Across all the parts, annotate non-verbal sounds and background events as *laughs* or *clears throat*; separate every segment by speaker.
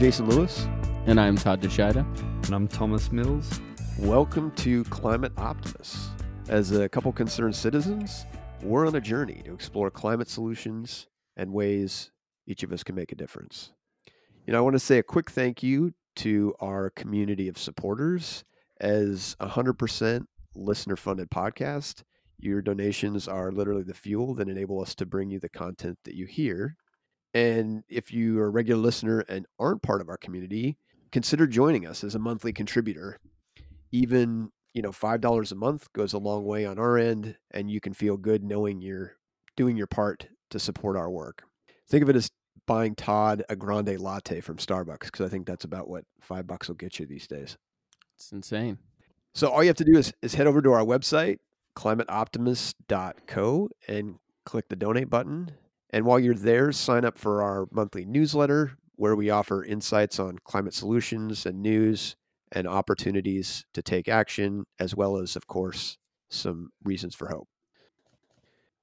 Speaker 1: Jason Lewis.
Speaker 2: And I'm Todd DeShida.
Speaker 3: And I'm Thomas Mills.
Speaker 1: Welcome to Climate Optimists. As a couple concerned citizens, we're on a journey to explore climate solutions and ways each of us can make a difference. You know, I want to say a quick thank you to our community of supporters. As a 100% listener funded podcast, your donations are literally the fuel that enable us to bring you the content that you hear. And if you are a regular listener and aren't part of our community, consider joining us as a monthly contributor. Even, you know, $5 a month goes a long way on our end, and you can feel good knowing you're doing your part to support our work. Think of it as buying Todd a grande latte from Starbucks because I think that's about what five bucks will get you these days.
Speaker 2: It's insane.
Speaker 1: So all you have to do is, is head over to our website, climateoptimist.co, and click the donate button. And while you're there, sign up for our monthly newsletter where we offer insights on climate solutions and news and opportunities to take action, as well as, of course, some reasons for hope.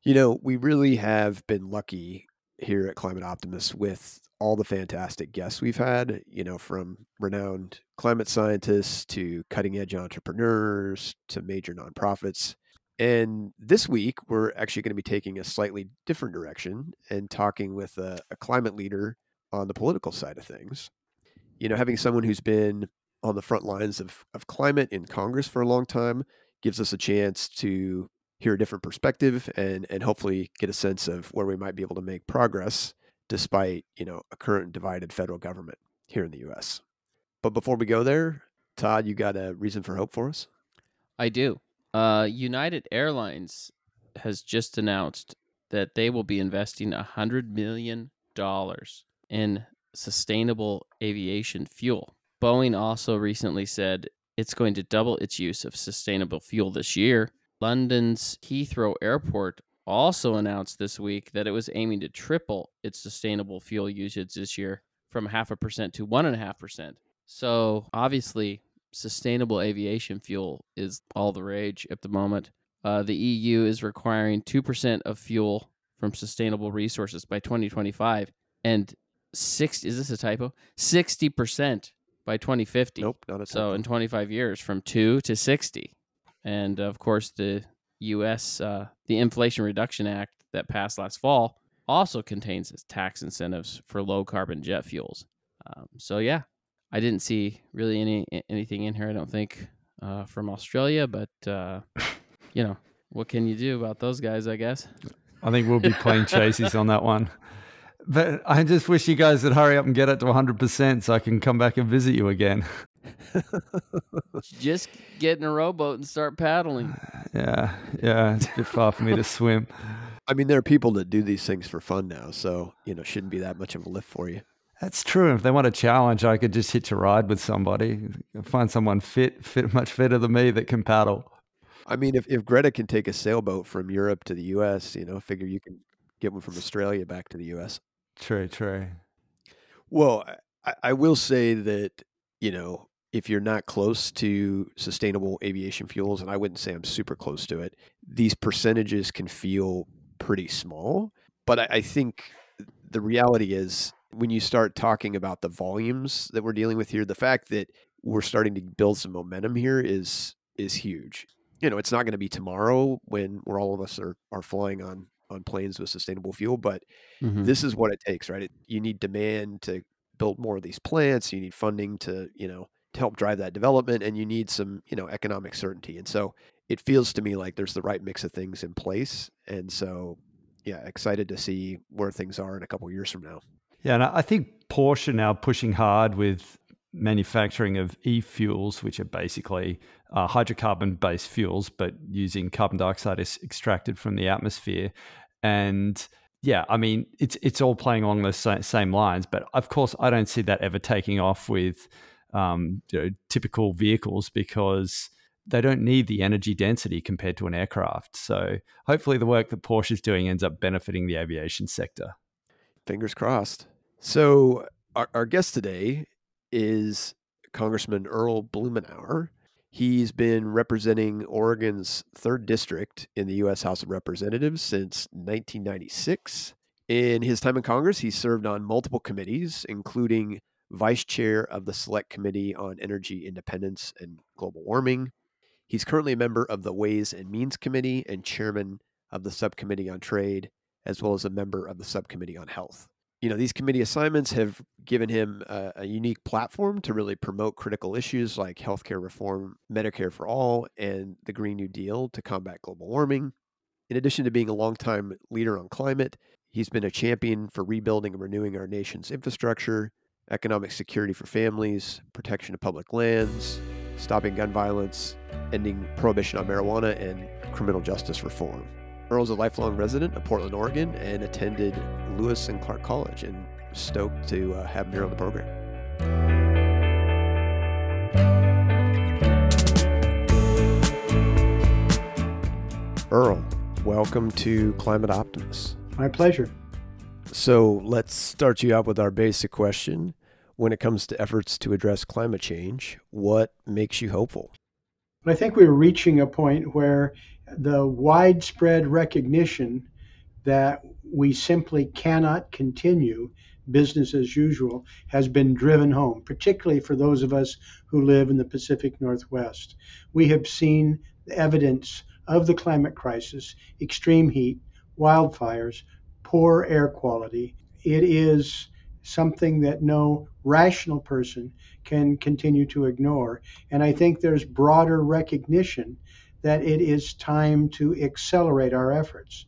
Speaker 1: You know, we really have been lucky here at Climate Optimists with all the fantastic guests we've had, you know, from renowned climate scientists to cutting edge entrepreneurs to major nonprofits. And this week, we're actually going to be taking a slightly different direction and talking with a, a climate leader on the political side of things. You know, having someone who's been on the front lines of, of climate in Congress for a long time gives us a chance to hear a different perspective and and hopefully get a sense of where we might be able to make progress despite you know a current divided federal government here in the U.S. But before we go there, Todd, you got a reason for hope for us?
Speaker 2: I do. Uh, United Airlines has just announced that they will be investing a hundred million dollars in sustainable aviation fuel. Boeing also recently said it's going to double its use of sustainable fuel this year London's Heathrow Airport also announced this week that it was aiming to triple its sustainable fuel usage this year from half a percent to one and a half percent. So obviously, sustainable aviation fuel is all the rage at the moment. Uh, the EU is requiring 2% of fuel from sustainable resources by 2025 and six is this a typo 60% by 2050
Speaker 1: nope not a typo.
Speaker 2: so in 25 years from 2 to 60 and of course, the U.S. Uh, the Inflation Reduction Act that passed last fall also contains tax incentives for low carbon jet fuels. Um, so yeah, I didn't see really any anything in here. I don't think uh, from Australia, but uh, you know what can you do about those guys? I guess.
Speaker 3: I think we'll be playing *laughs* chases on that one. But I just wish you guys would hurry up and get it to 100% so I can come back and visit you again.
Speaker 2: Just get in a rowboat and start paddling.
Speaker 3: Yeah, yeah, it's a bit far for me to *laughs* swim.
Speaker 1: I mean, there are people that do these things for fun now, so you know, shouldn't be that much of a lift for you.
Speaker 3: That's true. If they want a challenge, I could just hitch a ride with somebody. Find someone fit, fit, much fitter than me that can paddle.
Speaker 1: I mean, if, if Greta can take a sailboat from Europe to the U.S., you know, figure you can get one from Australia back to the U.S.
Speaker 3: True, true.
Speaker 1: Well, I, I will say that you know if you're not close to sustainable aviation fuels, and I wouldn't say I'm super close to it, these percentages can feel pretty small. But I, I think the reality is when you start talking about the volumes that we're dealing with here, the fact that we're starting to build some momentum here is is huge. You know, it's not going to be tomorrow when where all of us are are flying on on planes with sustainable fuel, but mm-hmm. this is what it takes, right? It, you need demand to build more of these plants. You need funding to, you know, to help drive that development and you need some, you know, economic certainty. And so it feels to me like there's the right mix of things in place. And so, yeah, excited to see where things are in a couple years from now.
Speaker 3: Yeah, and I think Porsche now pushing hard with manufacturing of e-fuels, which are basically uh, hydrocarbon-based fuels, but using carbon dioxide is extracted from the atmosphere. And yeah, I mean, it's it's all playing along the same lines, but of course, I don't see that ever taking off with um, you know, typical vehicles because they don't need the energy density compared to an aircraft. So hopefully, the work that Porsche is doing ends up benefiting the aviation sector.
Speaker 1: Fingers crossed. So our, our guest today is Congressman Earl Blumenauer. He's been representing Oregon's third district in the U.S. House of Representatives since 1996. In his time in Congress, he served on multiple committees, including vice chair of the Select Committee on Energy Independence and Global Warming. He's currently a member of the Ways and Means Committee and chairman of the Subcommittee on Trade, as well as a member of the Subcommittee on Health. You know, these committee assignments have given him a, a unique platform to really promote critical issues like healthcare reform, Medicare for all, and the Green New Deal to combat global warming. In addition to being a longtime leader on climate, he's been a champion for rebuilding and renewing our nation's infrastructure, economic security for families, protection of public lands, stopping gun violence, ending prohibition on marijuana, and criminal justice reform. Earl's a lifelong resident of Portland, Oregon, and attended Lewis and Clark College, and stoked to uh, have him here on the program. Earl, welcome to Climate Optimists.
Speaker 4: My pleasure.
Speaker 1: So let's start you out with our basic question. When it comes to efforts to address climate change, what makes you hopeful?
Speaker 4: I think we're reaching a point where the widespread recognition that we simply cannot continue business as usual has been driven home, particularly for those of us who live in the Pacific Northwest. We have seen the evidence of the climate crisis, extreme heat, wildfires, poor air quality. It is something that no rational person can continue to ignore. And I think there's broader recognition that it is time to accelerate our efforts.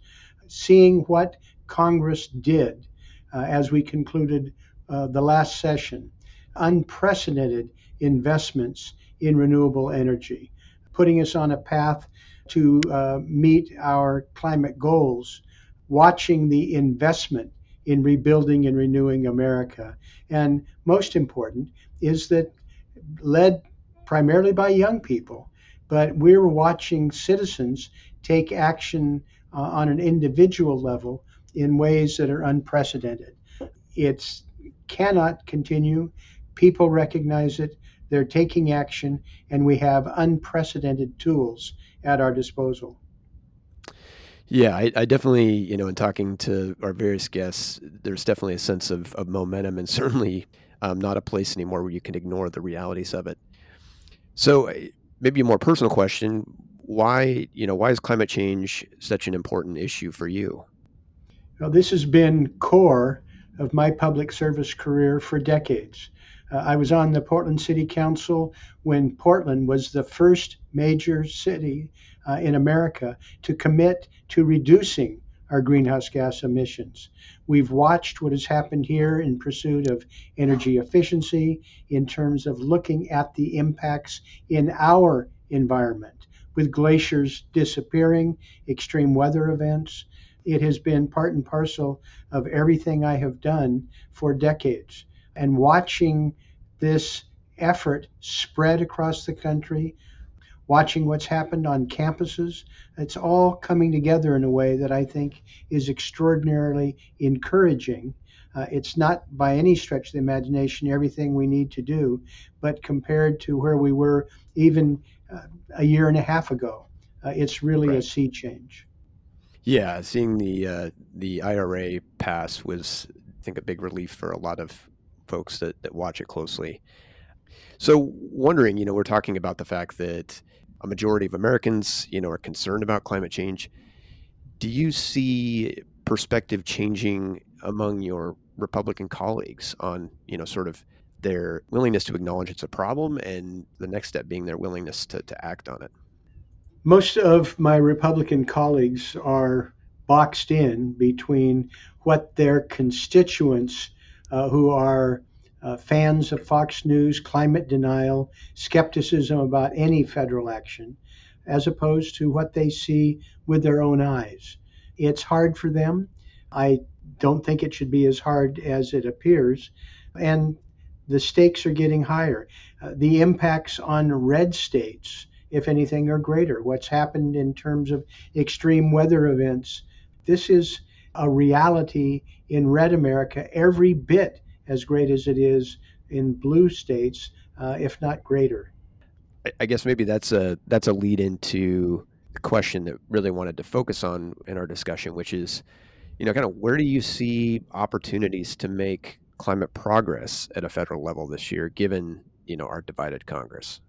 Speaker 4: Seeing what Congress did uh, as we concluded uh, the last session, unprecedented investments in renewable energy, putting us on a path to uh, meet our climate goals, watching the investment in rebuilding and renewing America. And most important is that led primarily by young people, but we're watching citizens take action uh, on an individual level in ways that are unprecedented. It cannot continue. People recognize it. They're taking action, and we have unprecedented tools at our disposal.
Speaker 1: Yeah, I, I, definitely, you know, in talking to our various guests, there's definitely a sense of, of momentum and *laughs* certainly um, not a place anymore where you can ignore the realities of it. So, maybe a more personal question why, you know, why is climate change such an important issue for you?
Speaker 4: Well, this has been core of my public service career for decades. Uh, I was on the Portland City Council when Portland was the first major city uh, in America to commit to reducing our greenhouse gas emissions. We've watched what has happened here in pursuit of energy efficiency in terms of looking at the impacts in our environment with glaciers disappearing, extreme weather events. It has been part and parcel of everything I have done for decades. And watching this effort spread across the country, watching what's happened on campuses. It's all coming together in a way that I think is extraordinarily encouraging. Uh, it's not by any stretch of the imagination everything we need to do, but compared to where we were even uh, a year and a half ago, uh, it's really right. a sea change.
Speaker 1: Yeah, seeing the uh, the IRA pass was, I think, a big relief for a lot of folks that, that watch it closely. So, wondering, you know, we're talking about the fact that a majority of Americans, you know, are concerned about climate change. Do you see perspective changing among your Republican colleagues on, you know, sort of their willingness to acknowledge it's a problem and the next step being their willingness to, to act on it?
Speaker 4: Most of my Republican colleagues are boxed in between what their constituents uh, who are uh, fans of Fox News, climate denial, skepticism about any federal action, as opposed to what they see with their own eyes. It's hard for them. I don't think it should be as hard as it appears. And the stakes are getting higher. Uh, the impacts on red states, if anything, are greater. What's happened in terms of extreme weather events, this is a reality in red America every bit as great as it is in blue states, uh, if not greater.
Speaker 1: I guess maybe that's a that's a lead into the question that really wanted to focus on in our discussion, which is, you know, kind of where do you see opportunities to make climate progress at a federal level this year, given you know our divided Congress?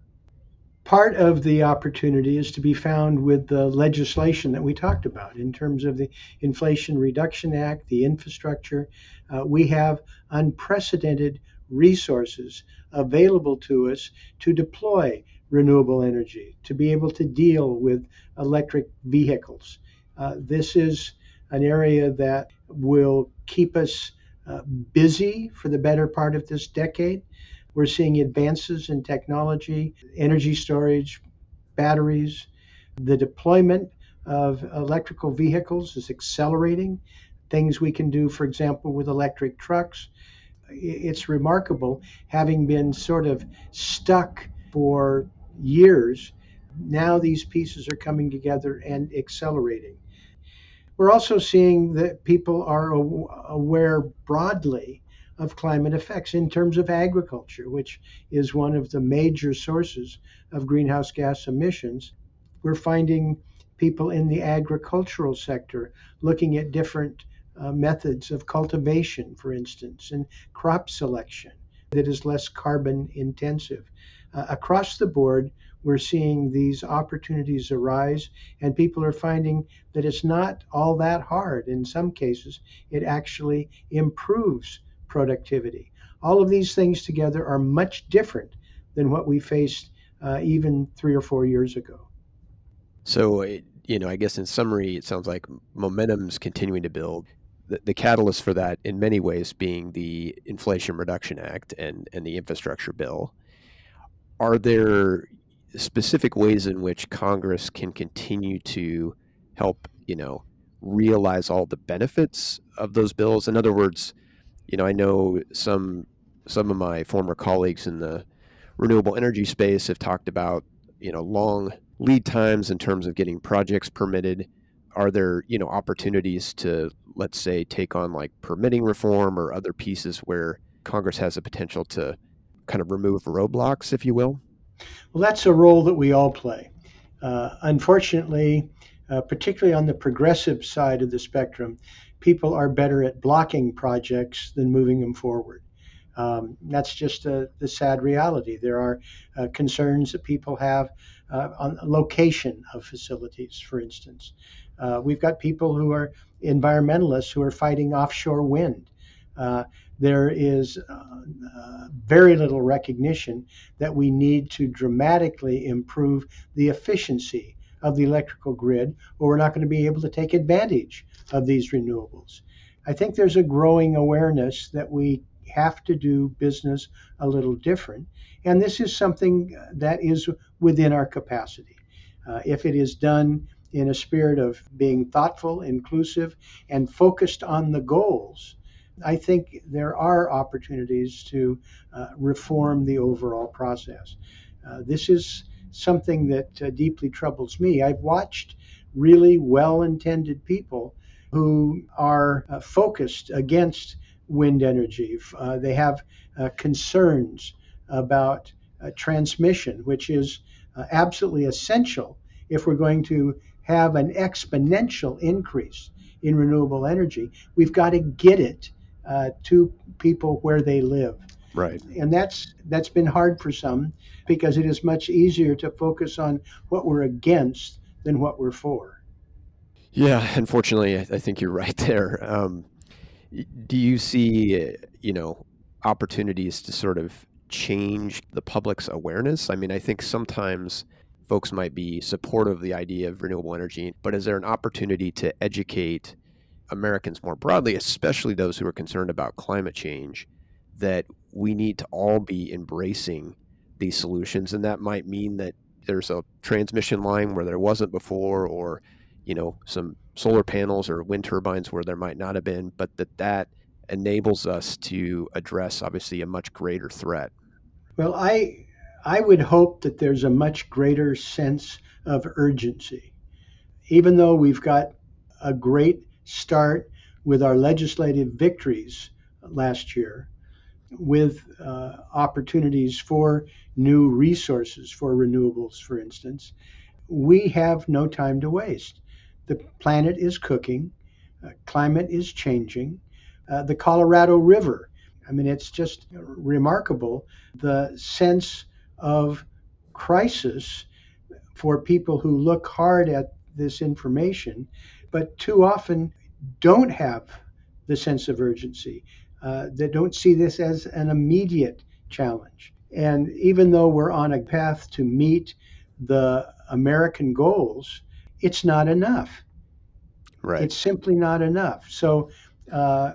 Speaker 4: Part of the opportunity is to be found with the legislation that we talked about in terms of the Inflation Reduction Act, the infrastructure. Uh, we have unprecedented resources available to us to deploy renewable energy, to be able to deal with electric vehicles. Uh, this is an area that will keep us uh, busy for the better part of this decade. We're seeing advances in technology, energy storage, batteries. The deployment of electrical vehicles is accelerating. Things we can do, for example, with electric trucks. It's remarkable having been sort of stuck for years. Now these pieces are coming together and accelerating. We're also seeing that people are aware broadly of climate effects in terms of agriculture, which is one of the major sources of greenhouse gas emissions. We're finding people in the agricultural sector looking at different uh, methods of cultivation, for instance, and crop selection that is less carbon intensive. Uh, across the board, we're seeing these opportunities arise, and people are finding that it's not all that hard. In some cases, it actually improves productivity. All of these things together are much different than what we faced uh, even three or four years ago.
Speaker 1: So, you know, I guess in summary, it sounds like momentum's continuing to build. The, the catalyst for that, in many ways, being the Inflation Reduction Act and, and the infrastructure bill. Are there specific ways in which Congress can continue to help, you know, realize all the benefits of those bills? In other words, you know, I know some some of my former colleagues in the renewable energy space have talked about, you know, long lead times in terms of getting projects permitted. Are there, you know, opportunities to let's say take on like permitting reform or other pieces where Congress has the potential to kind of remove roadblocks, if you will?
Speaker 4: Well, that's a role that we all play. Uh, unfortunately, uh, particularly on the progressive side of the spectrum, people are better at blocking projects than moving them forward. Um, that's just a, the sad reality. There are uh, concerns that people have uh, on location of facilities, for instance. Uh, we've got people who are environmentalists who are fighting offshore wind. Uh, there is uh, very little recognition that we need to dramatically improve the efficiency of the electrical grid, or we're not going to be able to take advantage of these renewables. I think there's a growing awareness that we have to do business a little different, and this is something that is within our capacity. Uh, if it is done in a spirit of being thoughtful, inclusive, and focused on the goals, I think there are opportunities to uh, reform the overall process. Uh, this is something that uh, deeply troubles me. I've watched really well intended people who are uh, focused against wind energy. Uh, they have uh, concerns about transmission, which is absolutely essential if we're going to have an exponential increase in renewable energy. We've got to get it uh, to people where they live.
Speaker 1: Right.
Speaker 4: And that's that's been hard for some because it is much easier to focus on what we're against than what we're for.
Speaker 1: Yeah, unfortunately, I think you're right *laughs* there. Um, do you see, you know, opportunities to sort of change the public's awareness? I mean, I think sometimes folks might be supportive of the idea of renewable energy, but is there an opportunity to educate Americans more broadly, especially those who are concerned about climate change, that we need to all be embracing these solutions. And that might mean that there's a transmission line where there wasn't before, or, you know, some solar panels or wind turbines where there might not have been, but that that enables us to address obviously a much greater threat.
Speaker 4: Well, I I would hope that there's a much greater sense of urgency. Even though we've got a great start with our legislative victories last year, with uh, opportunities for new resources for renewables, for instance, we have no time to waste. The planet is cooking, uh, climate is changing. Uh, the Colorado River I mean, it's just remarkable the sense of crisis for people who look hard at this information, but too often don't have the sense of urgency, uh, that don't see this as an immediate challenge. And even though we're on a path to meet the American goals, it's not enough.
Speaker 1: Right.
Speaker 4: It's simply not enough. So, uh,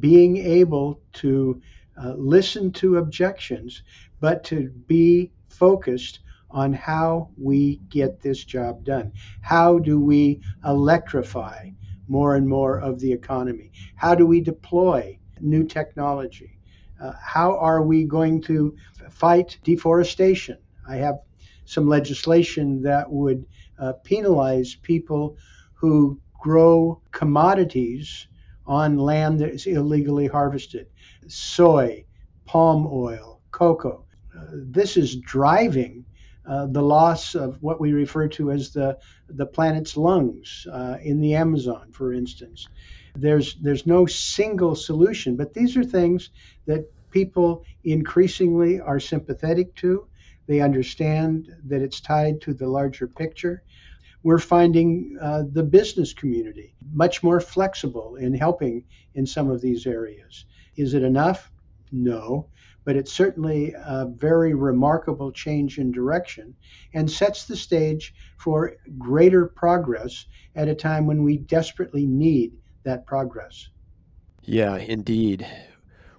Speaker 4: being able to uh, listen to objections, but to be focused on how we get this job done. How do we electrify more and more of the economy? How do we deploy new technology? Uh, how are we going to fight deforestation? I have some legislation that would uh, penalize people who grow commodities on land that is illegally harvested soy, palm oil, cocoa. Uh, this is driving uh, the loss of what we refer to as the, the planet's lungs uh, in the Amazon, for instance. There's, there's no single solution, but these are things that people increasingly are sympathetic to. They understand that it's tied to the larger picture. We're finding uh, the business community much more flexible in helping in some of these areas. Is it enough? No, but it's certainly a very remarkable change in direction and sets the stage for greater progress at a time when we desperately need that progress.
Speaker 1: Yeah, indeed.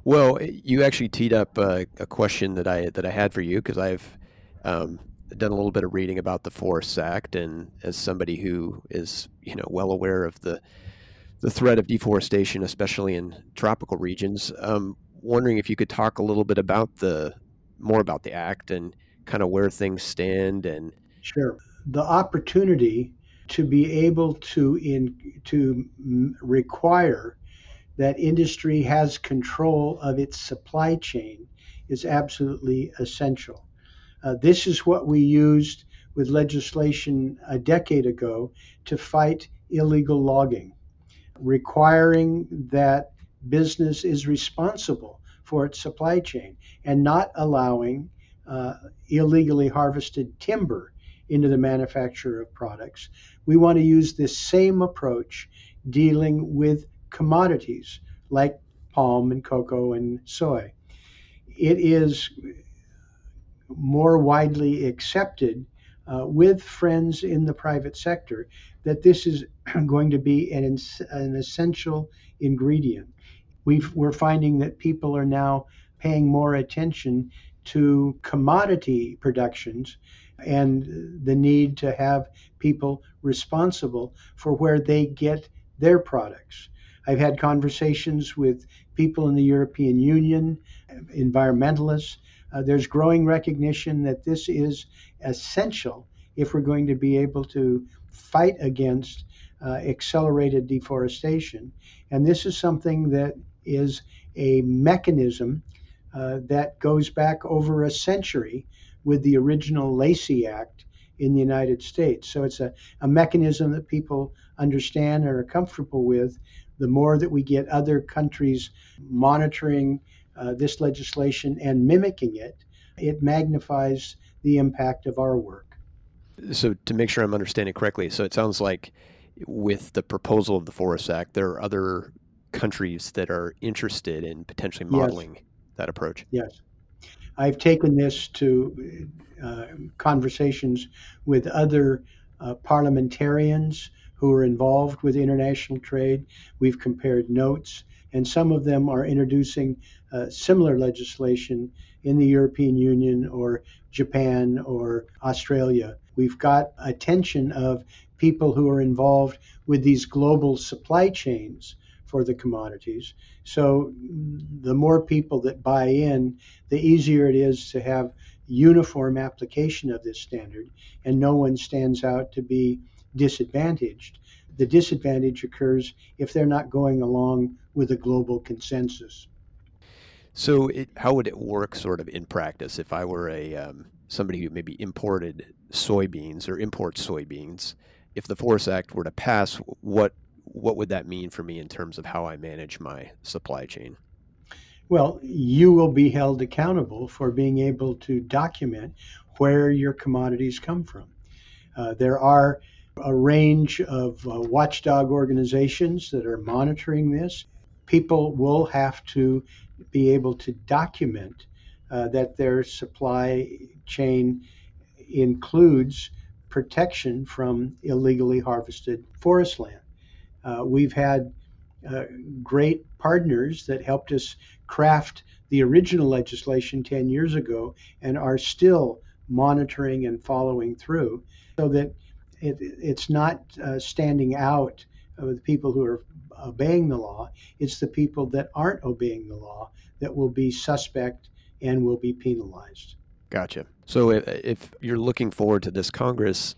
Speaker 1: Well, you actually teed up a, a question that I that I had for you because I've um, done a little bit of reading about the Forests Act, and as somebody who is you know well aware of the the threat of deforestation, especially in tropical regions, um, wondering if you could talk a little bit about the more about the act and kind of where things stand and
Speaker 4: sure the opportunity to be able to in to require that industry has control of its supply chain is absolutely essential. Uh, this is what we used with legislation a decade ago to fight illegal logging, requiring that business is responsible for its supply chain and not allowing uh, illegally harvested timber into the manufacture of products. We want to use this same approach dealing with commodities like palm and cocoa and soy. It is more widely accepted uh, with friends in the private sector that this is *clears throat* going to be an, an essential ingredient. we are finding that people are now paying more attention to commodity productions and the need to have people responsible for where they get their products. I've had conversations with people in the European Union, environmentalists. Uh, there's growing recognition that this is essential if we're going to be able to fight against uh, accelerated deforestation. And this is something that is a mechanism uh, that goes back over a century with the original Lacey Act in the United States. So it's a, a mechanism that people understand and are comfortable with the more that we get other countries monitoring uh, this legislation and mimicking it, it magnifies the impact of our work.
Speaker 1: So, to make sure I'm understanding correctly, so it sounds like with the proposal of the Forest Act, there are other countries that are interested in potentially modeling yes. that approach.
Speaker 4: Yes. I've taken this to uh, conversations with other uh, parliamentarians who are involved with international trade. We've compared notes, and some of them are introducing uh, similar legislation in the European Union or Japan or Australia. We've got attention of people who are involved with these global supply chains for the commodities. So the more people that buy in, the easier it is to have uniform application of this standard, and no one stands out to be disadvantaged. The disadvantage occurs if they're not going along with a global consensus.
Speaker 1: So, it, how would it work, sort of in practice, if I were a um, somebody who maybe imported soybeans or imports soybeans? If the Forest Act were to pass, what what would that mean for me in terms of how I manage my supply chain?
Speaker 4: Well, you will be held accountable for being able to document where your commodities come from. Uh, there are a range of uh, watchdog organizations that are monitoring this. People will have to be able to document uh, that their supply chain includes protection from illegally harvested forest land. Uh, we've had uh, great partners that helped us craft the original legislation 10 years ago and are still monitoring and following through so that it, it's not uh, standing out with people who are obeying the law. It's the people that aren't obeying the law that will be suspect and will be penalized.
Speaker 1: Gotcha. So if, if you're looking forward to this Congress,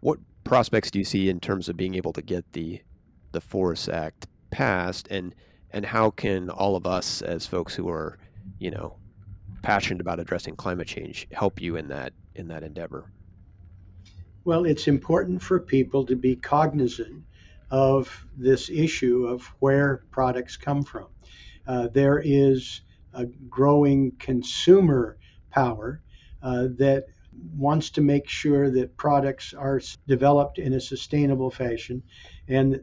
Speaker 1: what prospects do you see in terms of being able to get the the Forest Act passed, and and how can all of us as folks who are, you know, passionate about addressing climate change help you in that in that endeavor?
Speaker 4: Well, it's important for people to be cognizant of this issue of where products come from. Uh, there is a growing consumer power uh, that wants to make sure that products are developed in a sustainable fashion and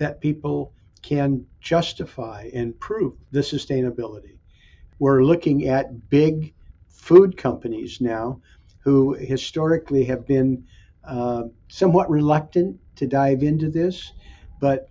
Speaker 4: that people can justify and prove the sustainability. We're looking at big food companies now who historically have been uh, somewhat reluctant to dive into this, but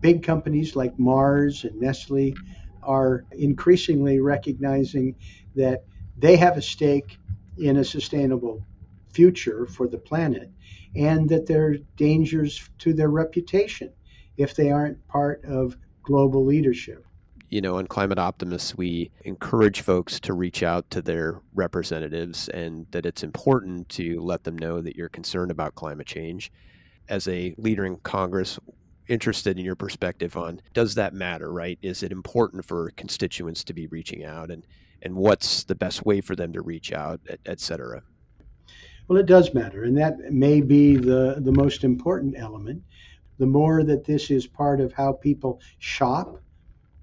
Speaker 4: big companies like Mars and Nestle are increasingly recognizing that they have a stake in a sustainable future for the planet and that there are dangers to their reputation if they aren't part of global leadership.
Speaker 1: You know, on Climate Optimists, we encourage folks to reach out to their representatives and that it's important to let them know that you're concerned about climate change. As a leader in Congress, interested in your perspective on does that matter, right? Is it important for constituents to be reaching out and, and what's the best way for them to reach out, et, et cetera?
Speaker 4: Well, it does matter, and that may be the, the most important element the more that this is part of how people shop,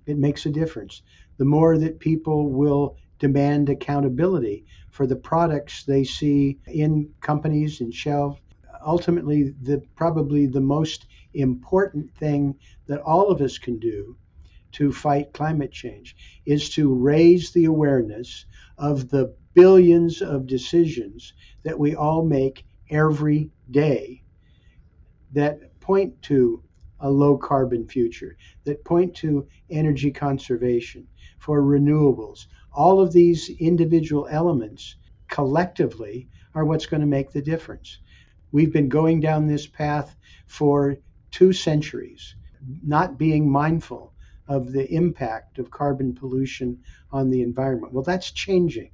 Speaker 4: it makes a difference. The more that people will demand accountability for the products they see in companies and shelves. Ultimately, the probably the most important thing that all of us can do to fight climate change is to raise the awareness of the billions of decisions that we all make every day that point to a low carbon future, that point to energy conservation, for renewables. All of these individual elements collectively are what's going to make the difference. We've been going down this path for two centuries, not being mindful of the impact of carbon pollution on the environment. Well, that's changing,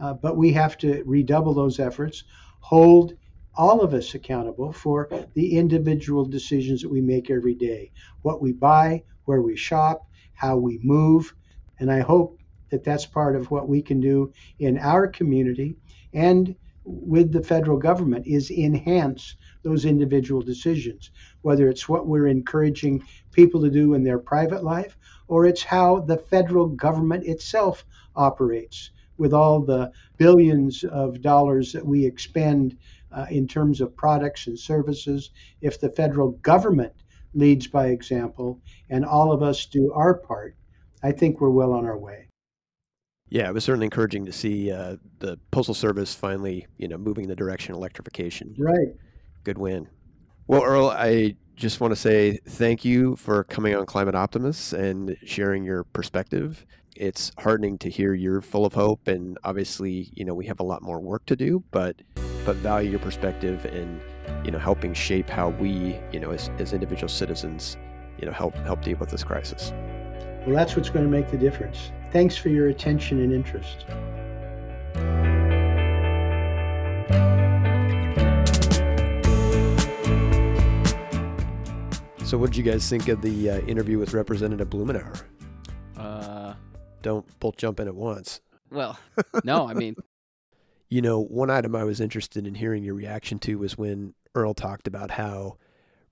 Speaker 4: uh, but we have to redouble those efforts, hold all of us accountable for the individual decisions that we make every day. What we buy, where we shop, how we move. And I hope that that's part of what we can do in our community and with the federal government is enhance those individual decisions, whether it's what we're encouraging people to do in their private life or it's how the federal government itself operates. With all the billions of dollars that we expend uh, in terms of products and services. If the federal government leads by example and all of us do our part, I think we're well on our way.
Speaker 1: Yeah, it was certainly encouraging to see uh, the postal service finally, you know, moving in the direction of electrification.
Speaker 4: Right.
Speaker 1: Good win. Well, Earl, I just want to say thank you for coming on Climate Optimists and sharing your perspective. It's heartening to hear you're full of hope, and obviously, you know, we have a lot more work to do, but but value your perspective and you know helping shape how we you know as, as individual citizens you know help help deal with this crisis.
Speaker 4: Well that's what's going to make the difference. Thanks for your attention and interest.
Speaker 1: So what did you guys think of the uh, interview with representative blumenauer?
Speaker 2: Uh,
Speaker 1: don't both jump in at once.
Speaker 2: Well, *laughs* no, I mean,
Speaker 1: You know, one item I was interested in hearing your reaction to was when Earl talked about how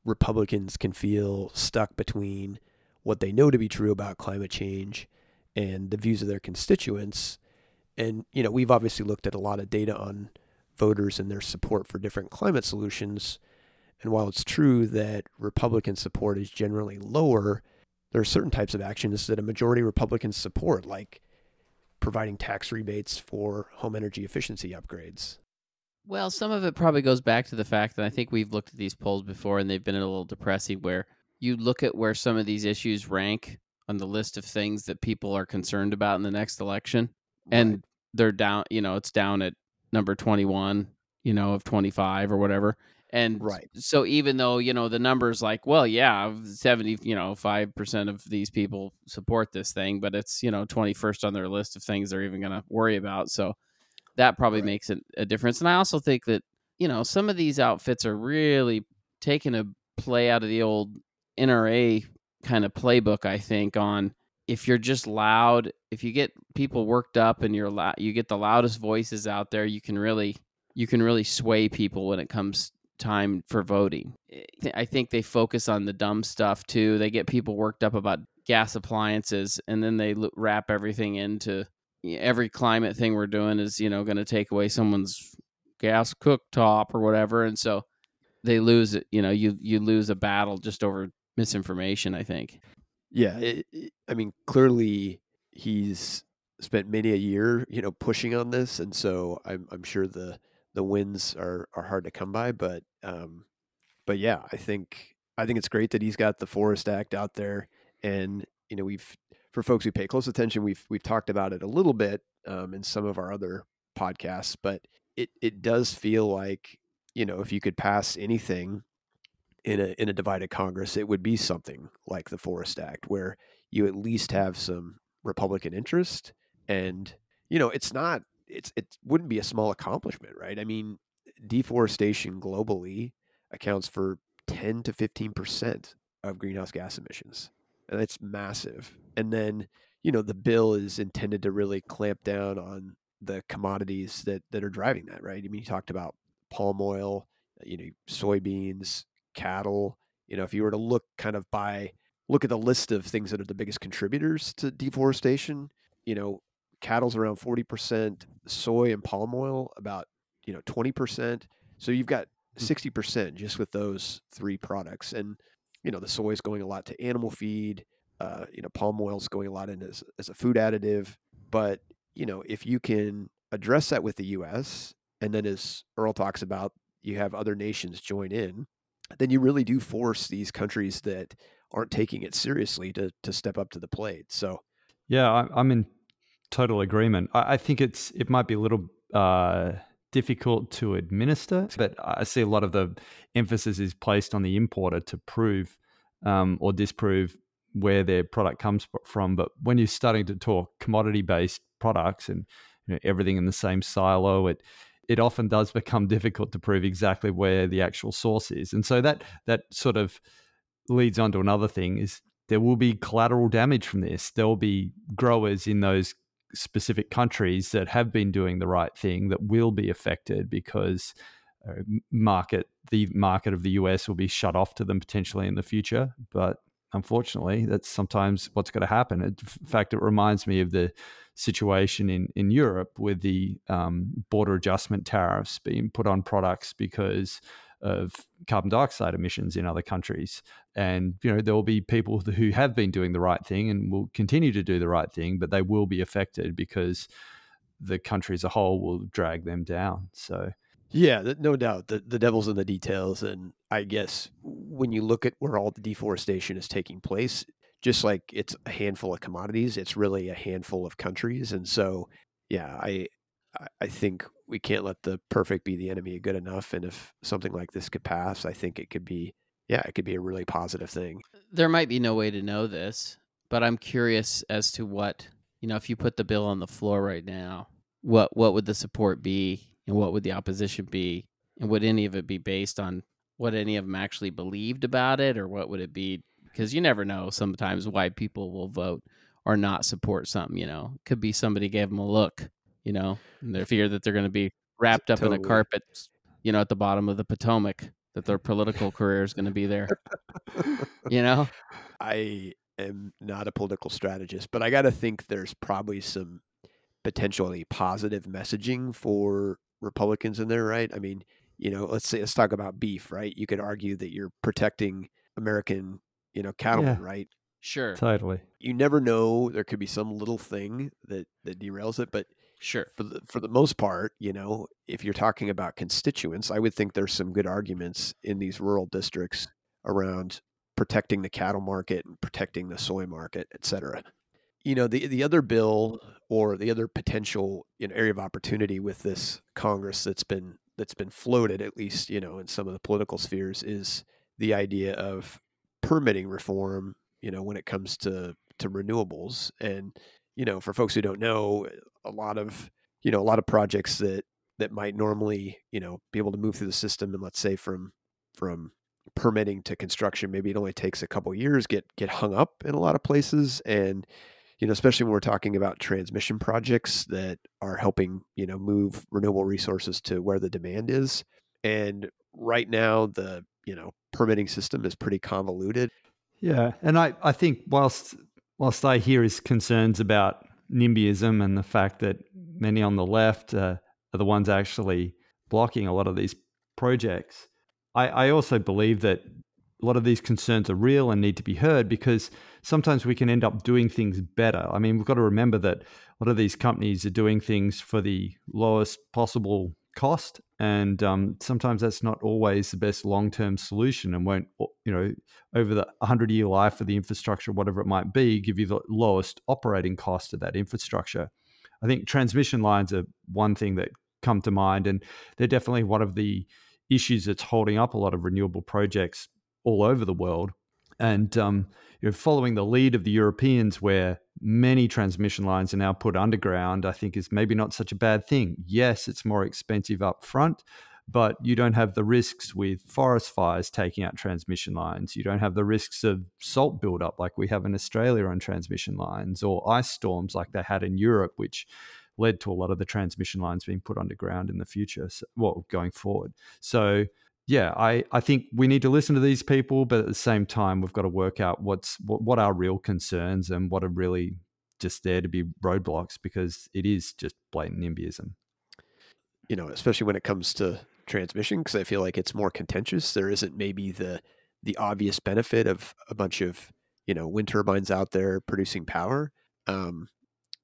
Speaker 1: Republicans can feel stuck between what they know to be true about climate change and the views of their constituents. And, you know, we've obviously looked at a lot of data on voters and their support for different climate solutions. And while it's true that Republican support is generally lower, there are certain types of actions that a majority Republicans support, like providing tax rebates for home energy efficiency upgrades.
Speaker 2: Well, some of it probably goes back to the fact that I think we've looked at these polls before and they've been a little depressing where you look at where some of these issues rank on the list of things that people are concerned about in the next election and
Speaker 1: Right.
Speaker 2: they're down, you know, it's down at number 21, you know, of 25 or whatever. And
Speaker 1: Right.
Speaker 2: so even though, you know, the numbers like, well, yeah, 70, you know, 5% of these people support this thing, but it's, you know, 21st on their list of things they're even going to worry about. So that probably
Speaker 1: Right.
Speaker 2: makes it a difference. And I also think that, you know, some of these outfits are really taking a play out of the old NRA kind of playbook, I think, on if you're just loud, if you get people worked up and you're loud, you get the loudest voices out there, you can really you can really sway people when it comes time for voting. I- think they focus on the dumb stuff too. They get people worked up about gas appliances and then they wrap everything into every climate thing we're doing is, you know, going to take away someone's gas cooktop or whatever and so they lose it, you know, you you lose a battle just over misinformation, I think.
Speaker 1: Yeah, it, it- I mean, clearly he's spent many a year, you know, pushing on this, and so I'm I'm sure the the wins are are hard to come by, but um, but yeah, I think I think it's great that he's got the Forest Act out there, and you know, we've for folks who pay close attention, we've we've talked about it a little bit um, in some of our other podcasts, but it it does feel like you know, if you could pass anything in a in a divided Congress, it would be something like the Forest Act, where you at least have some Republican interest, and you know, it's not it's it wouldn't be a small accomplishment, right? I mean, deforestation globally accounts for ten to fifteen percent of greenhouse gas emissions, and it's massive. And then you know, the bill is intended to really clamp down on the commodities that that are driving that, right? I mean, you talked about palm oil, you know, soybeans, cattle. You know, if you were to look kind of by look at the list of things that are the biggest contributors to deforestation, you know, cattle's around 40%, soy and palm oil about, you know, 20%. So you've got 60% just with those three products. And, you know, the soy is going a lot to animal feed. Uh, you know, palm oil is going a lot in as, as a food additive. But, you know, if you can address that with the US, and then as Earl talks about, you have other nations join in, then you really do force these countries that aren't taking it seriously to to step up to the plate. So
Speaker 3: Yeah, I- I'm in total agreement. I I think it's it might be a little uh, difficult to administer, but I see a lot of the emphasis is placed on the importer to prove um, or disprove where their product comes from. But when you're starting to talk commodity based products and you know, everything in the same silo, it it often does become *laughs* difficult to prove exactly where the actual source is, and so that that sort of leads on to another thing is there will be collateral damage from this. There will be growers in those specific countries that have been doing the right thing that will be affected because uh, market the market of the US will be shut off to them potentially in the future. But unfortunately, that's sometimes what's going to happen. In fact, it reminds me of the situation in in Europe with the um, border adjustment tariffs being put on products because of carbon dioxide emissions in other countries. And you know there will be people who have been doing the right thing and will continue to do the right thing, but they will be affected because the country as a whole will drag them down. So
Speaker 1: yeah, no doubt the the devil's in the details, and I guess when you look at where all the deforestation is taking place, just like it's a handful of commodities, it's really a handful of countries, and so yeah, I I- think we can't let the perfect be the enemy of good enough, and if something like this could pass, I think it could be yeah, it could be a really positive thing.
Speaker 2: Uh, there might be no way to know this, but I'm curious as to what, you know, if you put the bill on the floor right now, what what would the support be and what would the opposition be? And would any of it be based on what any of them actually believed about it or what would it be because you never know sometimes why people will vote or not support something, you know. Could be somebody gave them a look, you know, and they fear that they're going to be wrapped up in a carpet, you know, at the bottom of the Potomac, that their political career is going to be there, *laughs* you know.
Speaker 1: I am not a political strategist, but I got to think there's probably some potentially positive messaging for Republicans in there, right? I mean, you know, let's say let's talk about beef, right? You could argue that you're protecting American, you know, cattlemen,
Speaker 3: Yeah.
Speaker 1: right?
Speaker 2: Sure.
Speaker 3: Totally.
Speaker 1: You never know; there could be some little thing that that derails it, but
Speaker 2: Sure.
Speaker 1: for the for the most part, you know, if you're talking about constituents, I would think there's some good arguments in these rural districts around protecting the cattle market and protecting the soy market, et cetera. You know, the the other bill or the other potential you know, area of opportunity with this Congress that's been that's been floated, at least you know, in some of the political spheres, is the idea of permitting reform. You know, when it comes to to renewables, and you know, for folks who don't know, a lot of you know a lot of projects that that might normally you know be able to move through the system and let's say from from permitting to construction maybe it only takes a couple years get get hung up in a lot of places. And you know especially when we're talking about transmission projects that are helping you know move renewable resources to where the demand is. And right now the you know permitting system is pretty convoluted.
Speaker 3: Yeah, and I, I think whilst whilst I hear his concerns about NIMBYism and the fact that many on the left uh, are the ones actually blocking a lot of these projects, I, I also believe that a lot of these concerns are real and need to be heard because sometimes we can end up doing things better. I mean, we've got to remember that a lot of these companies are doing things for the lowest possible cost, and um, sometimes that's not always the best long-term solution, and won't you know over the 100-year life of the infrastructure, whatever it might be, give you the lowest operating cost of that infrastructure. I think transmission lines are one thing that come to mind, and they're definitely one of the issues that's holding up a lot of renewable projects all over the world. And um, you know, following the lead of the Europeans, where many transmission lines are now put underground, I think is maybe not such a bad thing. Yes, it's more expensive up front, but you don't have the risks with forest fires taking out transmission lines. You don't have the risks of salt buildup like we have in Australia on transmission lines, or ice storms like they had in Europe, which led to a lot of the transmission lines being put underground in the future, so, well, going forward. So yeah, I, I think we need to listen to these people, but at the same time, we've got to work out what's what, what are real concerns and what are really just there to be roadblocks because it is just blatant NIMBYism.
Speaker 1: you know, especially when it comes to transmission, because I feel like it's more contentious. There isn't maybe the the obvious benefit of a bunch of you know wind turbines out there producing power. Um,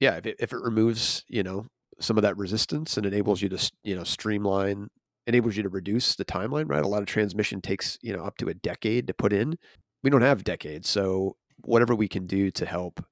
Speaker 1: yeah, if it, if it removes you know some of that resistance and enables you to you know streamline, enables you to reduce the timeline. Right, a lot of transmission takes you know up to a decade to put in. We don't have decades, so whatever we can do to help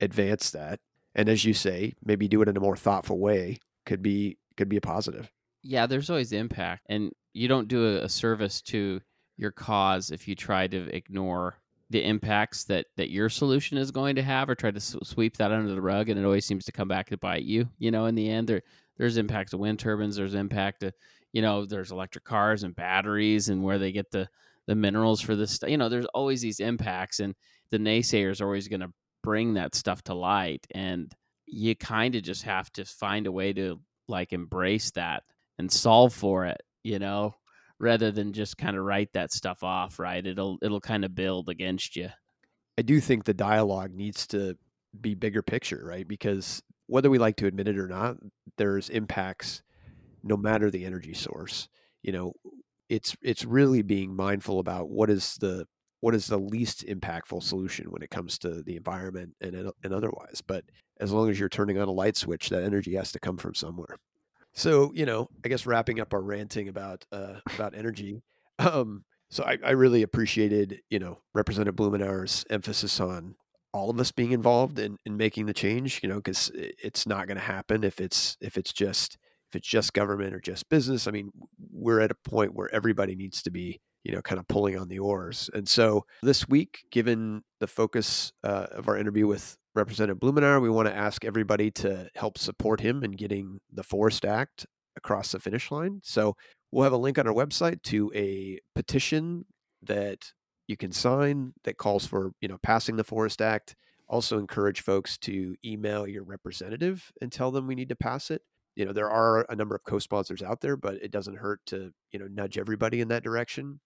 Speaker 1: advance that, and as you say, maybe do it in a more thoughtful way, could be could be a positive.
Speaker 2: Yeah, there's always impact, and you don't do a, service to your cause if you try to ignore the impacts that that your solution is going to have, or try to sweep that under the rug, and it always seems to come back to bite you. You know, in the end, there there's impacts to wind turbines, there's impact to, you know, there's electric cars and batteries, and where they get the the minerals for this. You know, there's always these impacts, and the naysayers are always going to bring that stuff to light, and you kind of just have to find a way to like embrace that and solve for it, you know, rather than just kind of write that stuff off, right? It'll it'll kind of build against you.
Speaker 1: I do think the dialogue needs to be bigger picture, right? Because whether we like to admit it or not, there's impacts no matter the energy source. You know, it's it's really being mindful about what is the what is the least impactful solution when it comes to the environment and and otherwise. But as long as you're turning on a light switch, that energy has to come from somewhere. So, you know, I guess wrapping up our ranting about uh, about energy. Um, so I, I really appreciated, you know, Representative Blumenauer's emphasis on all of us being involved in, in making the change, you know, because it's not going to happen if it's if it's just if it's just government or just business. I mean, we're at a point where everybody needs to be, you know, kind of pulling on the oars. And so this week, given the focus uh, of our interview with Representative Blumenauer, we want to ask everybody to help support him in getting the Forest Act across the finish line. So we'll have a link on our website to a petition that you can sign that calls for you know passing the Forest Act. Also encourage folks to email your representative and tell them we need to pass it you know there are a number of co-sponsors out there but it doesn't hurt to you know nudge everybody in that direction.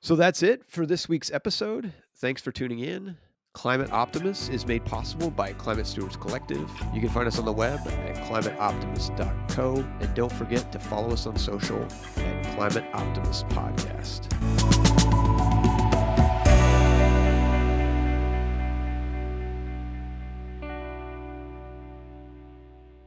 Speaker 1: So that's it for this week's episode. Thanks for tuning in. Climate optimist is made possible by climate stewards collective. You can find us on the web at climateoptimist.co and don't forget to follow us on social at climate optimist podcast.